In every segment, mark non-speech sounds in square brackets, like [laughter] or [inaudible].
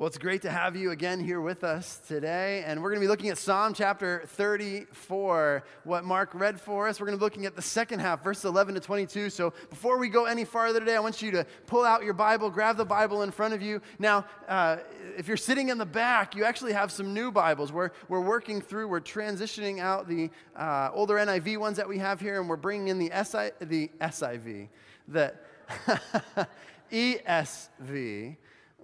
Well, it's great to have you again here with us today. And we're going to be looking at Psalm chapter 34, what Mark read for us. We're going to be looking at the second half, verses 11 to 22. So before we go any farther today, I want you to pull out your Bible, grab the Bible in front of you. Now, uh, if you're sitting in the back, you actually have some new Bibles. We're, we're working through, we're transitioning out the uh, older NIV ones that we have here, and we're bringing in the, SI, the SIV, the [laughs] ESV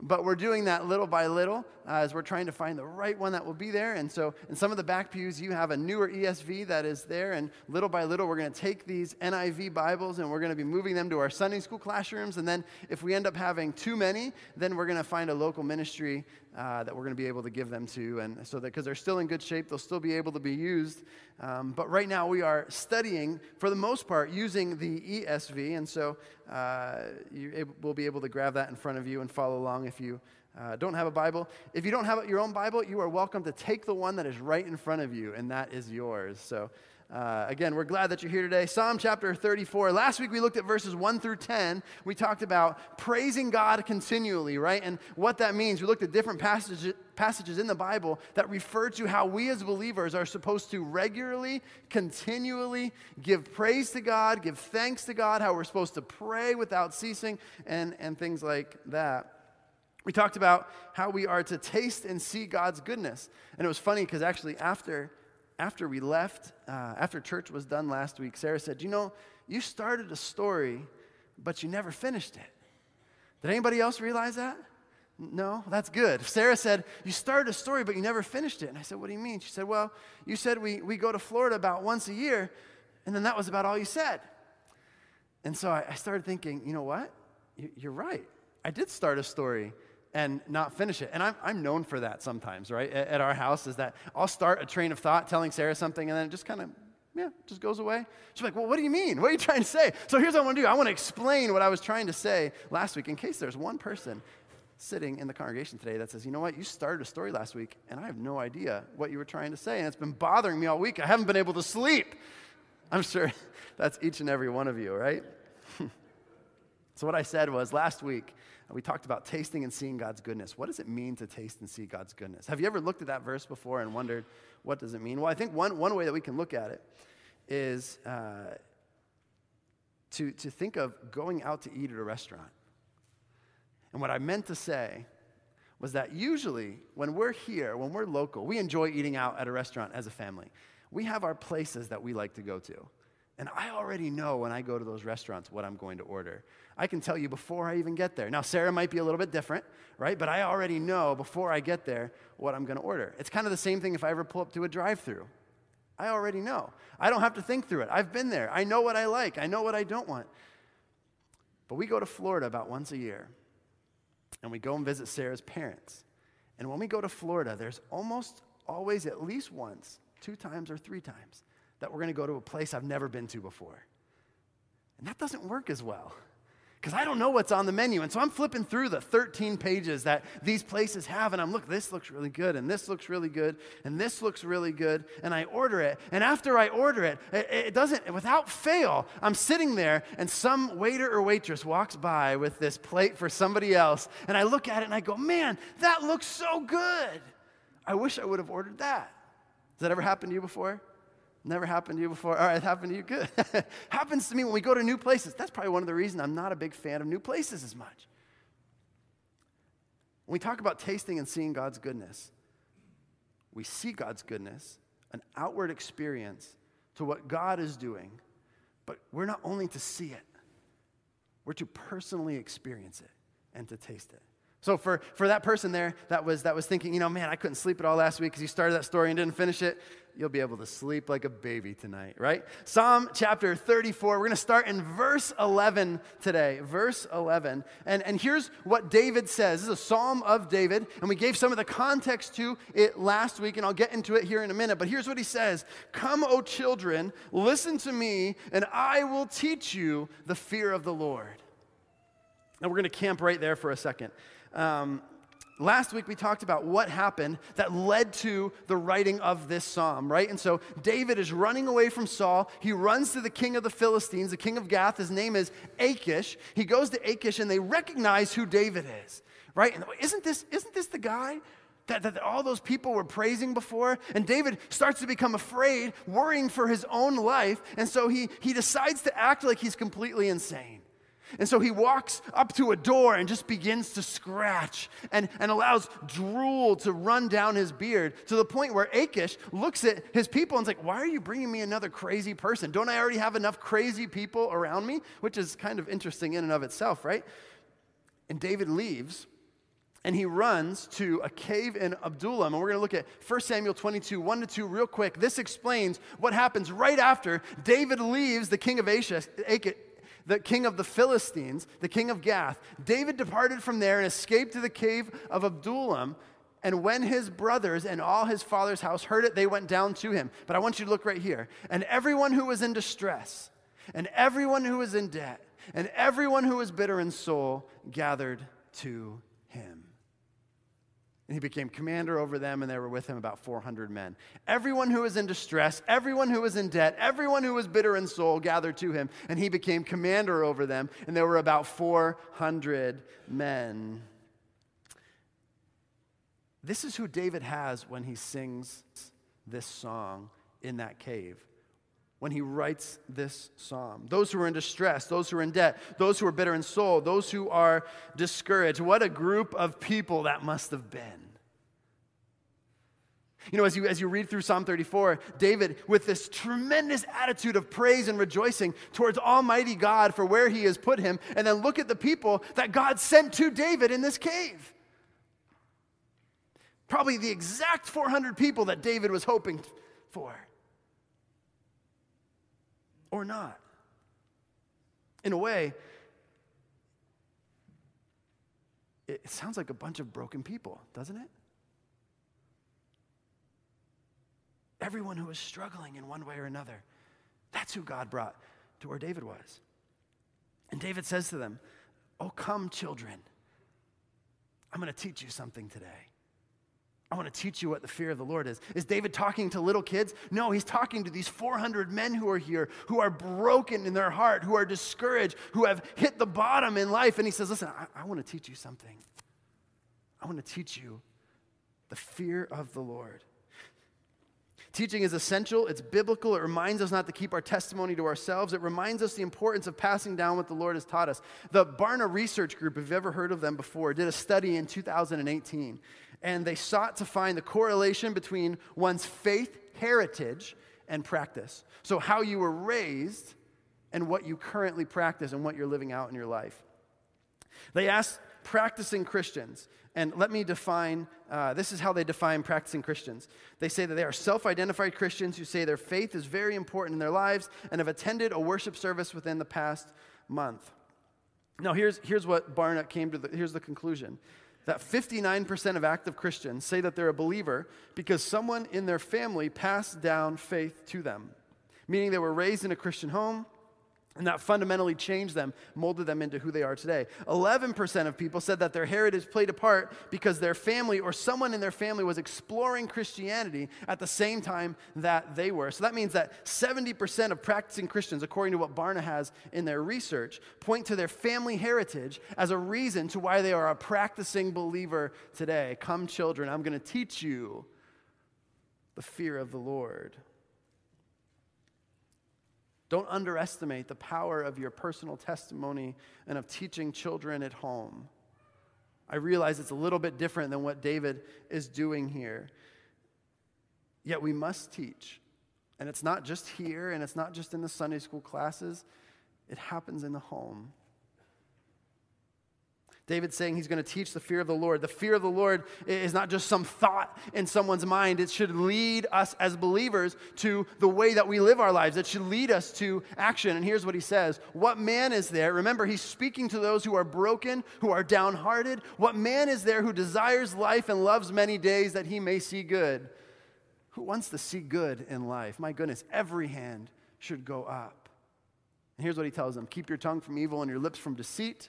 but we're doing that little by little uh, as we're trying to find the right one that will be there. And so, in some of the back pews, you have a newer ESV that is there. And little by little, we're going to take these NIV Bibles and we're going to be moving them to our Sunday school classrooms. And then, if we end up having too many, then we're going to find a local ministry uh, that we're going to be able to give them to. And so that because they're still in good shape, they'll still be able to be used. Um, but right now, we are studying, for the most part, using the ESV. And so uh, you will be able to grab that in front of you and follow along if you. Uh, don't have a Bible. If you don't have your own Bible, you are welcome to take the one that is right in front of you, and that is yours. So, uh, again, we're glad that you're here today. Psalm chapter 34. Last week we looked at verses 1 through 10. We talked about praising God continually, right? And what that means. We looked at different passages, passages in the Bible that refer to how we as believers are supposed to regularly, continually give praise to God, give thanks to God, how we're supposed to pray without ceasing, and, and things like that. We talked about how we are to taste and see God's goodness. And it was funny because actually, after after we left, uh, after church was done last week, Sarah said, You know, you started a story, but you never finished it. Did anybody else realize that? No, that's good. Sarah said, You started a story, but you never finished it. And I said, What do you mean? She said, Well, you said we, we go to Florida about once a year, and then that was about all you said. And so I, I started thinking, You know what? You, you're right. I did start a story, and not finish it. And I'm, I'm known for that sometimes, right? At, at, our house, is that I'll start a train of thought telling Sarah something, and then it just kind of, yeah, just goes away. She's like, well, what do you mean? What are you trying to say? So here's what I want to do I want to explain what I was trying to say last week in case there's one person sitting in the congregation today that says, you know what, you started a story last week, and I have no idea what you were trying to say, and it's been bothering me all week. I haven't been able to sleep. I'm sure [laughs] that's each and every one of you, right? [laughs] so, what I said was last week, we talked about tasting and seeing God's goodness. What does it mean to taste and see God's goodness? Have you ever looked at that verse before and wondered, what does it mean? Well, I think one, one way that we can look at it is uh, to, to think of going out to eat at a restaurant. And what I meant to say was that usually when we're here, when we're local, we enjoy eating out at a restaurant as a family. We have our places that we like to go to. And I already know when I go to those restaurants what I'm going to order. I can tell you before I even get there. Now, Sarah might be a little bit different, right? But I already know before I get there what I'm going to order. It's kind of the same thing if I ever pull up to a drive through. I already know. I don't have to think through it. I've been there. I know what I like, I know what I don't want. But we go to Florida about once a year, and we go and visit Sarah's parents. And when we go to Florida, there's almost always at least once, two times or three times, that we're going to go to a place I've never been to before. And that doesn't work as well because I don't know what's on the menu. And so I'm flipping through the 13 pages that these places have, and I'm look, this looks really good, and this looks really good, and this looks really good, and I order it. And after I order it, it, it doesn't, without fail, I'm sitting there, and some waiter or waitress walks by with this plate for somebody else, and I look at it and I go, man, that looks so good. I wish I would have ordered that. Has that ever happened to you before? Never happened to you before? All right, it happened to you? Good. [laughs] Happens to me when we go to new places. That's probably one of the reasons I'm not a big fan of new places as much. When we talk about tasting and seeing God's goodness, we see God's goodness, an outward experience to what God is doing, but we're not only to see it, we're to personally experience it and to taste it. So for, for that person there that was, that was thinking, you know, man, I couldn't sleep at all last week because you started that story and didn't finish it, you'll be able to sleep like a baby tonight, right? Psalm chapter 34, we're going to start in verse 11 today. Verse 11. And, and here's what David says. This is a psalm of David, and we gave some of the context to it last week, and I'll get into it here in a minute. But here's what he says Come, O children, listen to me, and I will teach you the fear of the Lord. And we're going to camp right there for a second. Um, Last week we talked about what happened that led to the writing of this psalm, right? And so David is running away from Saul. He runs to the king of the Philistines, the king of Gath. His name is Achish. He goes to Achish and they recognize who David is, right? And isn't this, isn't this the guy that, that all those people were praising before. And David starts to become afraid, worrying for his own life. And so he, he decides to act like he's completely insane. And so he walks up to a door and just begins to scratch and, and allows drool to run down his beard to the point where Achish looks at his people and's like, Why are you bringing me another crazy person? Don't I already have enough crazy people around me? Which is kind of interesting in and of itself, right? And David leaves and he runs to a cave in Adullam. And we're going to look at 1 Samuel 22, 1 to 2, real quick. This explains what happens right after David leaves the king of Achish, the king of the Philistines, the king of Gath. David departed from there and escaped to the cave of Adullam. And when his brothers and all his father's house heard it, they went down to him. But I want you to look right here. And everyone who was in distress, and everyone who was in debt, and everyone who was bitter in soul gathered to. And he became commander over them, and there were with him about 400 men. Everyone who was in distress, everyone who was in debt, everyone who was bitter in soul gathered to him, and he became commander over them, and there were about 400 men. This is who David has when he sings this song in that cave when he writes this psalm. Those who are in distress, those who are in debt, those who are bitter in soul, those who are discouraged. What a group of people that must have been. You know, as you, as you read through Psalm 34, David, with this tremendous attitude of praise and rejoicing towards Almighty God for where he has put him, and then look at the people that God sent to David in this cave. Probably the exact 400 people that David was hoping for or not. In a way, it sounds like a bunch of broken people, doesn't it? Everyone who is struggling in one way or another. That's who God brought to where David was. And David says to them, Oh, come, children. I'm going to teach you something today. I want to teach you what the fear of the Lord is. Is David talking to little kids? No, he's talking to these 400 men who are here, who are broken in their heart, who are discouraged, who have hit the bottom in life. And he says, Listen, I, I want to teach you something. I want to teach you the fear of the Lord. Teaching is essential, it's biblical, it reminds us not to keep our testimony to ourselves. It reminds us the importance of passing down what the Lord has taught us. The Barna Research Group, if you've ever heard of them before, did a study in 2018 and they sought to find the correlation between one's faith heritage and practice. So, how you were raised and what you currently practice and what you're living out in your life. They asked practicing Christians, and let me define uh, this is how they define practicing Christians. They say that they are self identified Christians who say their faith is very important in their lives and have attended a worship service within the past month. Now, here's, here's what Barna came to the, here's the conclusion that 59% of active Christians say that they're a believer because someone in their family passed down faith to them, meaning they were raised in a Christian home, and that fundamentally changed them, molded them into who they are today. 11% of people said that their heritage played a part because their family or someone in their family was exploring Christianity at the same time that they were. So that means that 70% of practicing Christians, according to what Barna has in their research, point to their family heritage as a reason to why they are a practicing believer today. Come, children, I'm going to teach you the fear of the Lord. Don't underestimate the power of your personal testimony and of teaching children at home. I realize it's a little bit different than what David is doing here. Yet we must teach. And it's not just here and it's not just in the Sunday school classes, it happens in the home. David's saying he's going to teach the fear of the Lord. The fear of the Lord is not just some thought in someone's mind. It should lead us as believers to the way that we live our lives. It should lead us to action. And here's what he says What man is there? Remember, he's speaking to those who are broken, who are downhearted. What man is there who desires life and loves many days that he may see good? Who wants to see good in life? My goodness, every hand should go up. And here's what he tells them Keep your tongue from evil and your lips from deceit.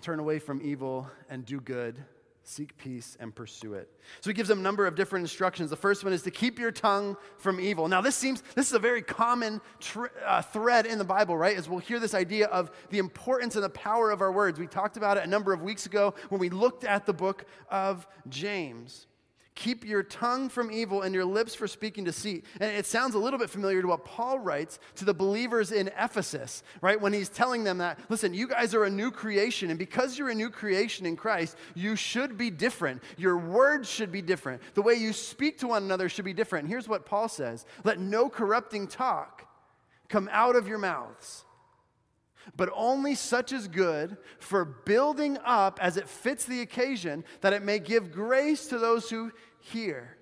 Turn away from evil and do good. Seek peace and pursue it. So he gives them a number of different instructions. The first one is to keep your tongue from evil. Now, this seems, this is a very common tr- uh, thread in the Bible, right? As we'll hear this idea of the importance and the power of our words. We talked about it a number of weeks ago when we looked at the book of James. Keep your tongue from evil and your lips for speaking deceit. And it sounds a little bit familiar to what Paul writes to the believers in Ephesus, right? When he's telling them that, listen, you guys are a new creation, and because you're a new creation in Christ, you should be different. Your words should be different. The way you speak to one another should be different. And here's what Paul says Let no corrupting talk come out of your mouths but only such is good for building up as it fits the occasion, that it may give grace to those who hear.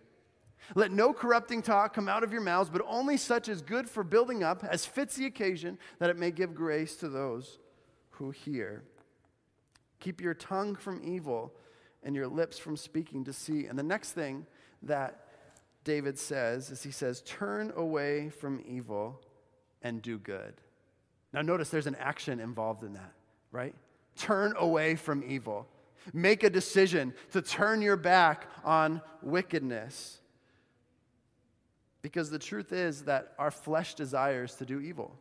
Let no corrupting talk come out of your mouths, but only such as good for building up, as fits the occasion, that it may give grace to those who hear. Keep your tongue from evil and your lips from speaking deceit. And the next thing that David says is he says, Turn away from evil and do good. Now, notice there's an action involved in that, right? Turn away from evil. Make a decision to turn your back on wickedness. Because the truth is that our flesh desires to do evil.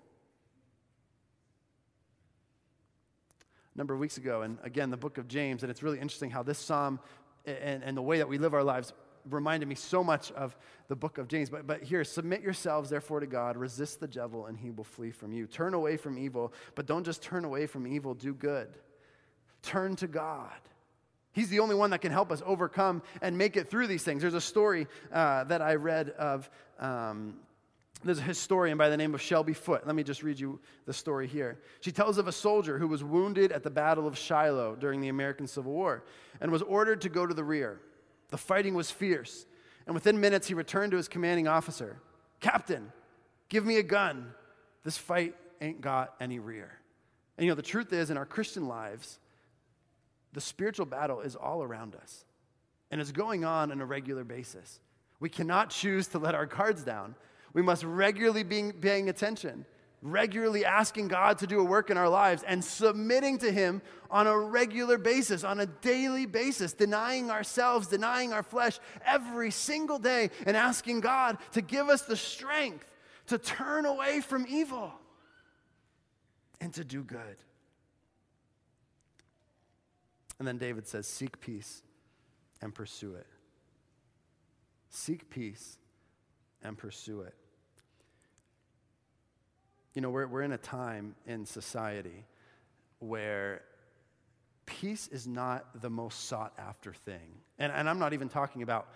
A number of weeks ago, and again, the book of James, and it's really interesting how this psalm and, and the way that we live our lives reminded me so much of the book of James. But, but here, submit yourselves therefore to God, resist the devil, and he will flee from you. Turn away from evil, but don't just turn away from evil, do good. Turn to God. He's the only one that can help us overcome and make it through these things. There's a story uh, that I read of. Um, there's a historian by the name of Shelby Foote. Let me just read you the story here. She tells of a soldier who was wounded at the Battle of Shiloh during the American Civil War and was ordered to go to the rear. The fighting was fierce, and within minutes he returned to his commanding officer Captain, give me a gun. This fight ain't got any rear. And you know, the truth is, in our Christian lives, the spiritual battle is all around us and is going on on a regular basis. We cannot choose to let our guards down. We must regularly be paying attention, regularly asking God to do a work in our lives and submitting to Him on a regular basis, on a daily basis, denying ourselves, denying our flesh every single day, and asking God to give us the strength to turn away from evil and to do good. And then David says, Seek peace and pursue it. Seek peace and pursue it. You know, we're, we're in a time in society where peace is not the most sought after thing. And, and I'm not even talking about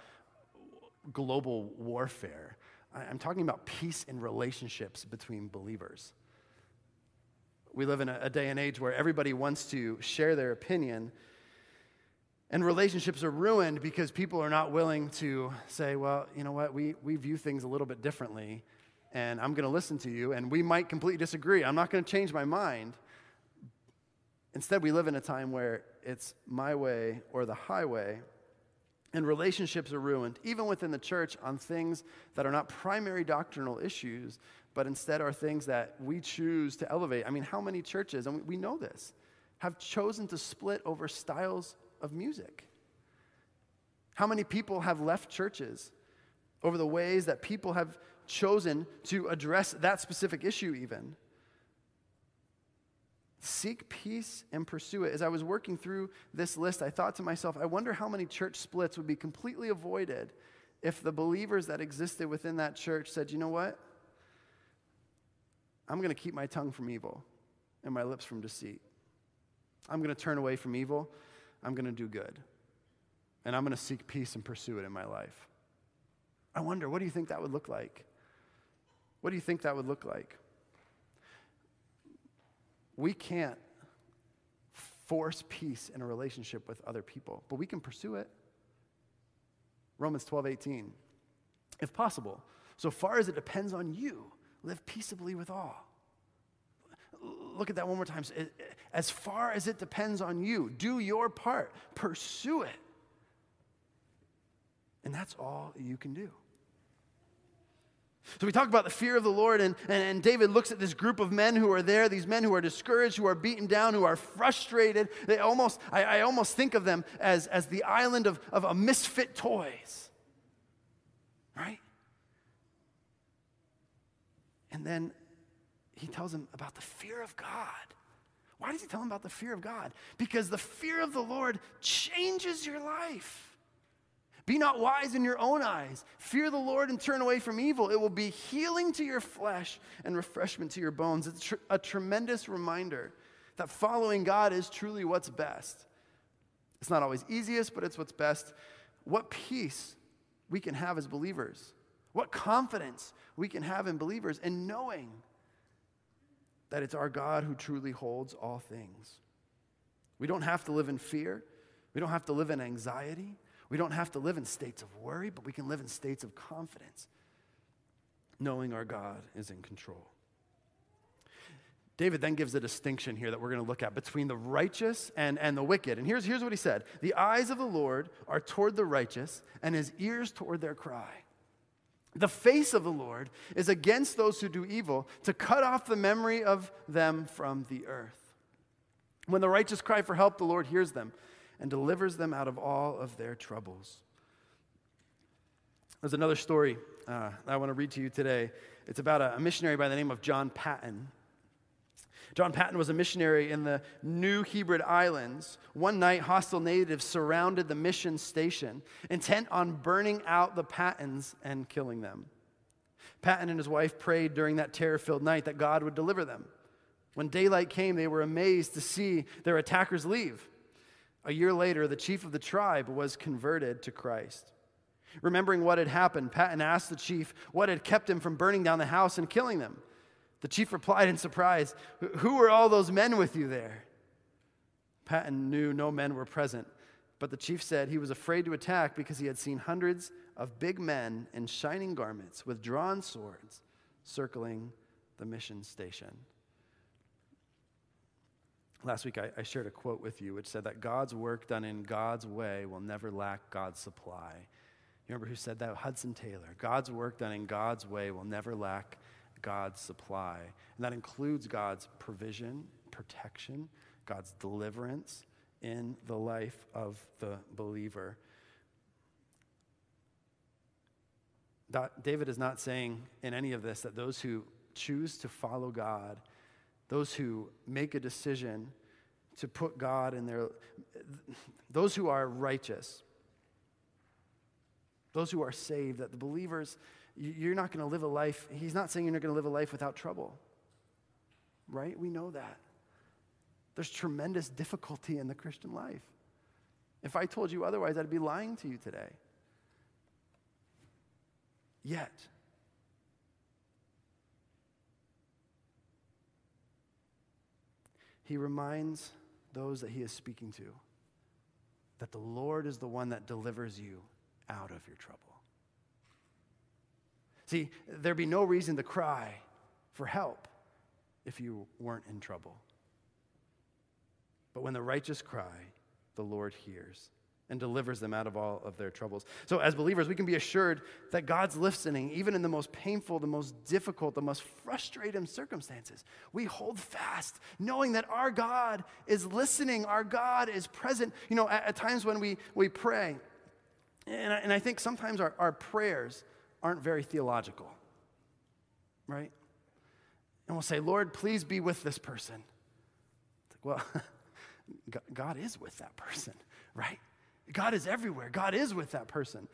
global warfare, I'm talking about peace in relationships between believers. We live in a, a day and age where everybody wants to share their opinion and relationships are ruined because people are not willing to say, well, you know what, we, we view things a little bit differently, and I'm going to listen to you, and we might completely disagree. I'm not going to change my mind. Instead, we live in a time where it's my way or the highway, and relationships are ruined, even within the church, on things that are not primary doctrinal issues, but instead are things that we choose to elevate. I mean, how many churches, and we know this, have chosen to split over styles of music? How many people have left churches over the ways that people have chosen to address that specific issue, even? Seek peace and pursue it. As I was working through this list, I thought to myself, I wonder how many church splits would be completely avoided if the believers that existed within that church said, you know what? I'm going to keep my tongue from evil and my lips from deceit. I'm going to turn away from evil I'm going to do good. And I'm going to seek peace and pursue it in my life. I wonder, what do you think that would look like? What do you think that would look like? We can't force peace in a relationship with other people, but we can pursue it. Romans 12, 18. If possible, so far as it depends on you, live peaceably with all look at that one more time. As far as it depends on you, do your part, pursue it. And that's all you can do. So we talk about the fear of the Lord, and, and, and, David looks at this group of men who are there, these men who are discouraged, who are beaten down, who are frustrated. They almost, I, I almost think of them as, as the island of, of a misfit toys. Right? And then he tells them about the fear of God. Why does he tell them about the fear of God? Because the fear of the Lord changes your life. Be not wise in your own eyes. Fear the Lord and turn away from evil. It will be healing to your flesh and refreshment to your bones. It's tr- a tremendous reminder that following God is truly what's best. It's not always easiest, but it's what's best. What peace we can have as believers. What confidence we can have in believers and knowing that it's our God who truly holds all things. We don't have to live in fear. We don't have to live in anxiety. We don't have to live in states of worry, but we can live in states of confidence, knowing our God is in control. David then gives a distinction here that we're going to look at between the righteous and, and the wicked. And here's, here's what he said The eyes of the Lord are toward the righteous, and his ears toward their cry. The face of the Lord is against those who do evil, to cut off the memory of them from the earth. When the righteous cry for help, the Lord hears them and delivers them out of all of their troubles. There's another story uh, I want to read to you today. It's about a, a missionary by the name of John Paton. John Paton was a missionary in the New Hebrides Islands. One night, hostile natives surrounded the mission station, intent on burning out the Patons and killing them. Paton and his wife prayed during that terror filled night that God would deliver them. When daylight came, they were amazed to see their attackers leave. A year later, the chief of the tribe was converted to Christ. Remembering what had happened, Paton asked the chief what had kept him from burning down the house and killing them. The chief replied in surprise, Who were all those men with you there? Paton knew no men were present, but the chief said he was afraid to attack because he had seen hundreds of big men in shining garments with drawn swords circling the mission station. Last week, I, I, shared a quote with you which said that God's work done in God's way will never lack God's supply. You remember who said that? Hudson Taylor. God's work done in God's way will never lack God's supply. And that includes God's provision, protection, God's deliverance in the life of the believer. David is not saying in any of this that those who choose to follow God those who make a decision to put God in their, those who are righteous, those who are saved, that the believers, you're not going to live a life, he's not saying you're not going to live a life without trouble, right? We know that. There's tremendous difficulty in the Christian life. If I told you otherwise, I'd be lying to you today. Yet, he reminds those that he is speaking to that the Lord is the one that delivers you out of your trouble. See, there'd be no reason to cry for help if you weren't in trouble. But when the righteous cry, the Lord hears and delivers them out of all of their troubles. So, as believers, we can be assured that God's listening, even in the most painful, the most difficult, the most frustrating circumstances. We hold fast, knowing that our God is listening, our God is present. You know, at, at times when we, we pray, and I, and I think sometimes our, our prayers aren't very theological, right? And we'll say, Lord, please be with this person. It's Like, well, [laughs] God is with that person, [laughs] right? God is everywhere. God is with that person.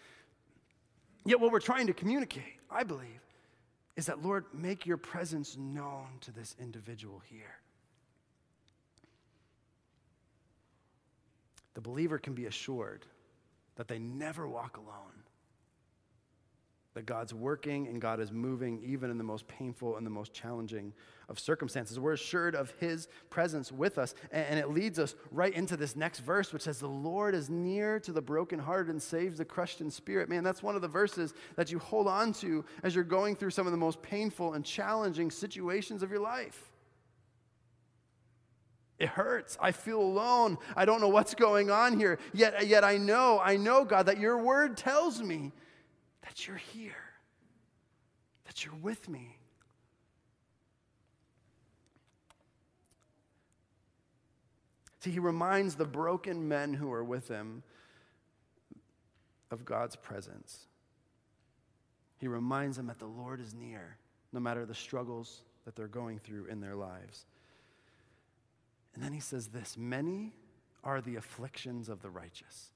Yet, what we're trying to communicate, I believe, is that, Lord, make your presence known to this individual here. The believer can be assured that they never walk alone that God's working and God is moving even in the most painful and the most challenging of circumstances. We're assured of His presence with us. And it leads us right into this next verse, which says, The Lord is near to the brokenhearted and saves the crushed in spirit. Man, that's one of the verses that you hold on to as you're going through some of the most painful and challenging situations of your life. It hurts. I feel alone. I don't know what's going on here. Yet, yet I know, I know, God, that your word tells me that you're here, that you're with me. See, he reminds the broken men who are with him of God's presence. He reminds them that the Lord is near, no matter the struggles that they're going through in their lives. And then he says this Many are the afflictions of the righteous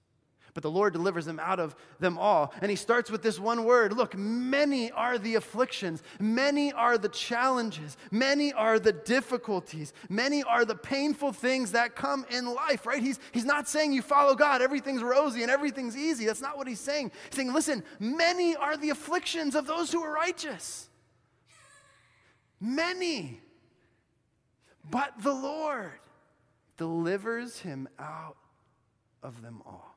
but the Lord delivers them out of them all. And he starts with this one word Look, many are the afflictions, many are the challenges, many are the difficulties, many are the painful things that come in life, right? He's, he's not saying you follow God, everything's rosy and everything's easy. That's not what he's saying. He's saying, Listen, many are the afflictions of those who are righteous. Many. But the Lord delivers him out of them all.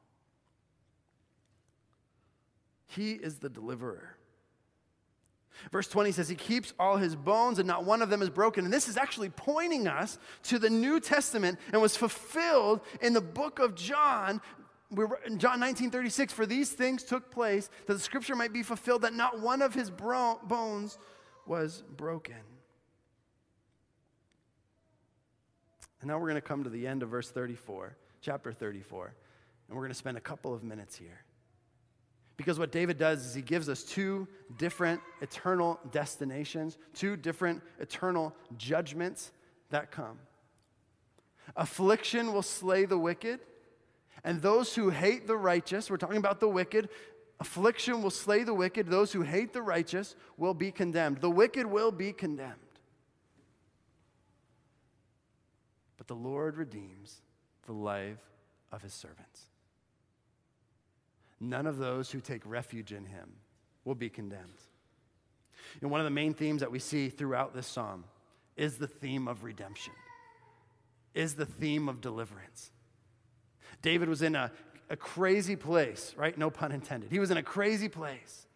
He is the deliverer. Verse 20 says, He keeps all his bones and not one of them is broken. And this is actually pointing us to the New Testament and was fulfilled in the book of John. in John 19 36, for these things took place that the scripture might be fulfilled that not one of his bro- bones was broken. And now we're going to come to the end of verse 34, chapter 34, and we're going to spend a couple of minutes here. Because what David does is he gives us two different eternal destinations, two different eternal judgments that come. Affliction will slay the wicked, and those who hate the righteous, we're talking about the wicked, affliction will slay the wicked, those who hate the righteous will be condemned. The wicked will be condemned. But the Lord redeems the life of his servants none of those who take refuge in him will be condemned. And one of the main themes that we see throughout this psalm is the theme of redemption, is the theme of deliverance. David was in a, a crazy place, right? No pun intended. He was in a crazy place.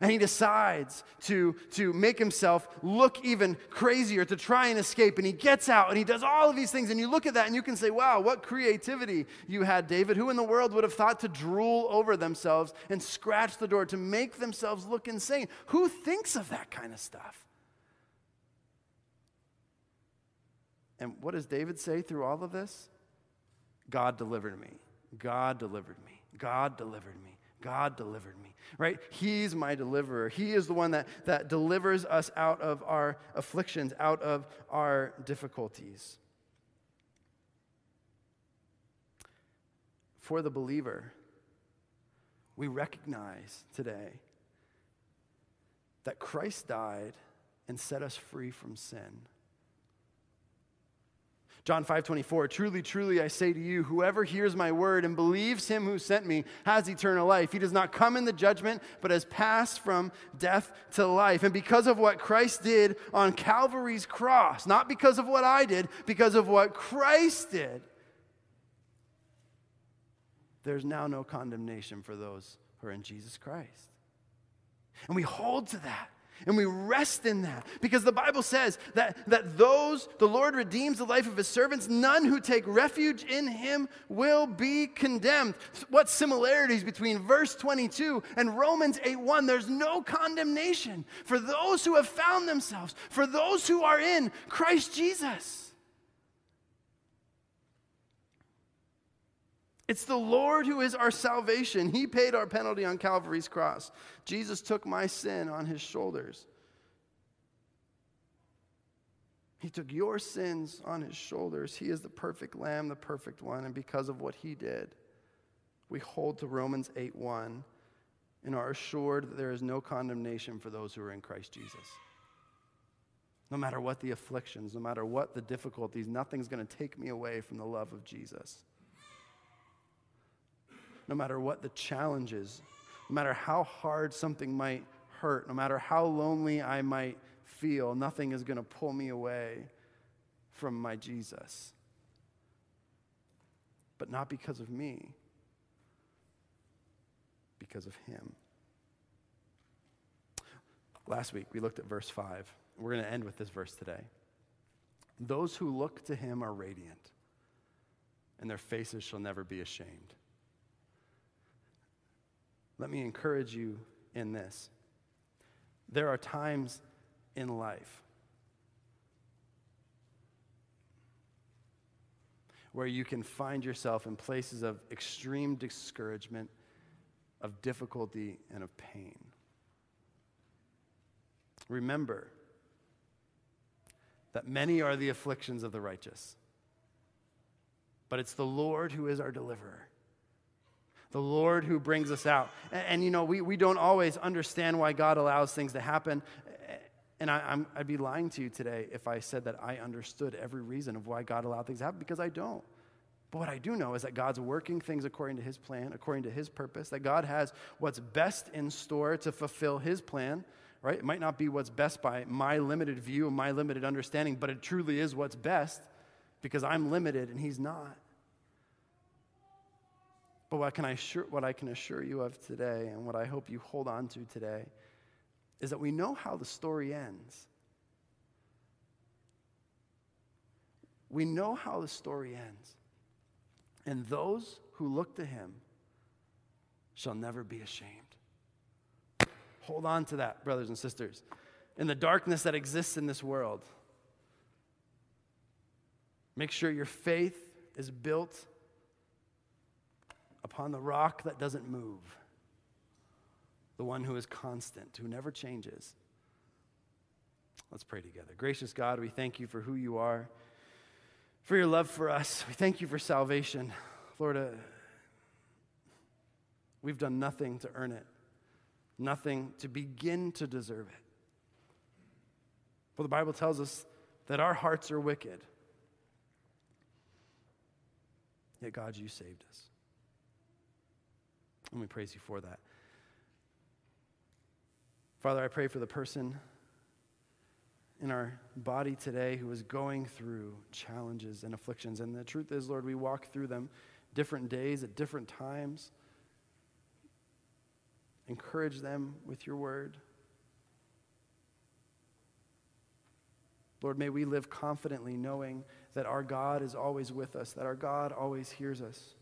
And he decides to, to make himself look even crazier to try and escape. And he gets out and he does all of these things. And you look at that and you can say, wow, what creativity you had, David. Who in the world would have thought to drool over themselves and scratch the door to make themselves look insane? Who thinks of that kind of stuff? And what does David say through all of this? God delivered me. God delivered me. God delivered me. God delivered me, right? He's my deliverer. He is the one that, that delivers us out of our afflictions, out of our difficulties. For the believer, we recognize today that Christ died and set us free from sin. John 5 24, truly, truly, I say to you, whoever hears my word and believes him who sent me has eternal life. He does not come in the judgment, but has passed from death to life. And because of what Christ did on Calvary's cross, not because of what I did, because of what Christ did, there's now no condemnation for those who are in Jesus Christ. And we hold to that. And we rest in that because the Bible says that, that those, the Lord redeems the life of his servants, none who take refuge in him will be condemned. What similarities between verse 22 and Romans 8 1? There's no condemnation for those who have found themselves, for those who are in Christ Jesus. It's the Lord who is our salvation. He paid our penalty on Calvary's cross. Jesus took my sin on his shoulders. He took your sins on his shoulders. He is the perfect lamb, the perfect one, and because of what he did, we hold to Romans 8:1 and are assured that there is no condemnation for those who are in Christ Jesus. No matter what the afflictions, no matter what the difficulties, nothing's going to take me away from the love of Jesus no matter what the challenge is, no matter how hard something might hurt, no matter how lonely I might feel, nothing is going to pull me away from my Jesus. But not because of me, because of Him. Last week, we looked at verse 5. We're going to end with this verse today. Those who look to Him are radiant, and their faces shall never be ashamed. Let me encourage you in this. There are times in life where you can find yourself in places of extreme discouragement, of difficulty, and of pain. Remember that many are the afflictions of the righteous, but it's the Lord who is our deliverer. The Lord who brings us out. And, and you know, we, we don't always understand why God allows things to happen. And I, would be lying to you today if I said that I understood every reason of why God allowed things to happen, because I don't. But what I do know is that God's working things according to his plan, according to his purpose, that God has what's best in store to fulfill his plan, right? It might not be what's best by my limited view and my limited understanding, but it truly is what's best because I'm limited and he's not. But what, can I assure, what I can assure you of today, and what I hope you hold on to today, is that we know how the story ends. We know how the story ends. And those who look to him shall never be ashamed. Hold on to that, brothers and sisters. In the darkness that exists in this world, make sure your faith is built upon the rock that doesn't move, the one who is constant, who never changes. Let's pray together. Gracious God, we thank you for who you are, for your love for us. We thank you for salvation. Lord, uh, we've done nothing to earn it nothing to begin to deserve it. But the Bible tells us that our hearts are wicked. Yet, God, you saved us. And we praise you for that. Father, I pray for the person in our body today who is going through challenges and afflictions. And the truth is, Lord, we walk through them different days at different times. Encourage them with your word. Lord, may we live confidently knowing that our God is always with us, that our God always hears us,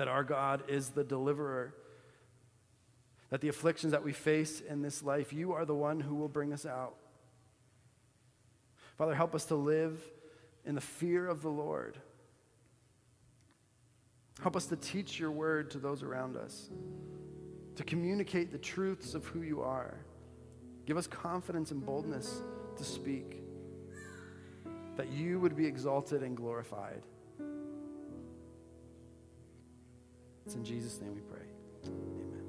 that our God is the deliverer, that the afflictions that we face in this life, you are the one who will bring us out. Father, help us to live in the fear of the Lord. Help us to teach your word to those around us to communicate the truths of who you are. Give us confidence and boldness to speak, that you would be exalted and glorified. It's in Jesus' name we pray. Amen.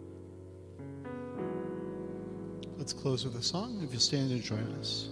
Let's close with a song. If you'll stand and join us.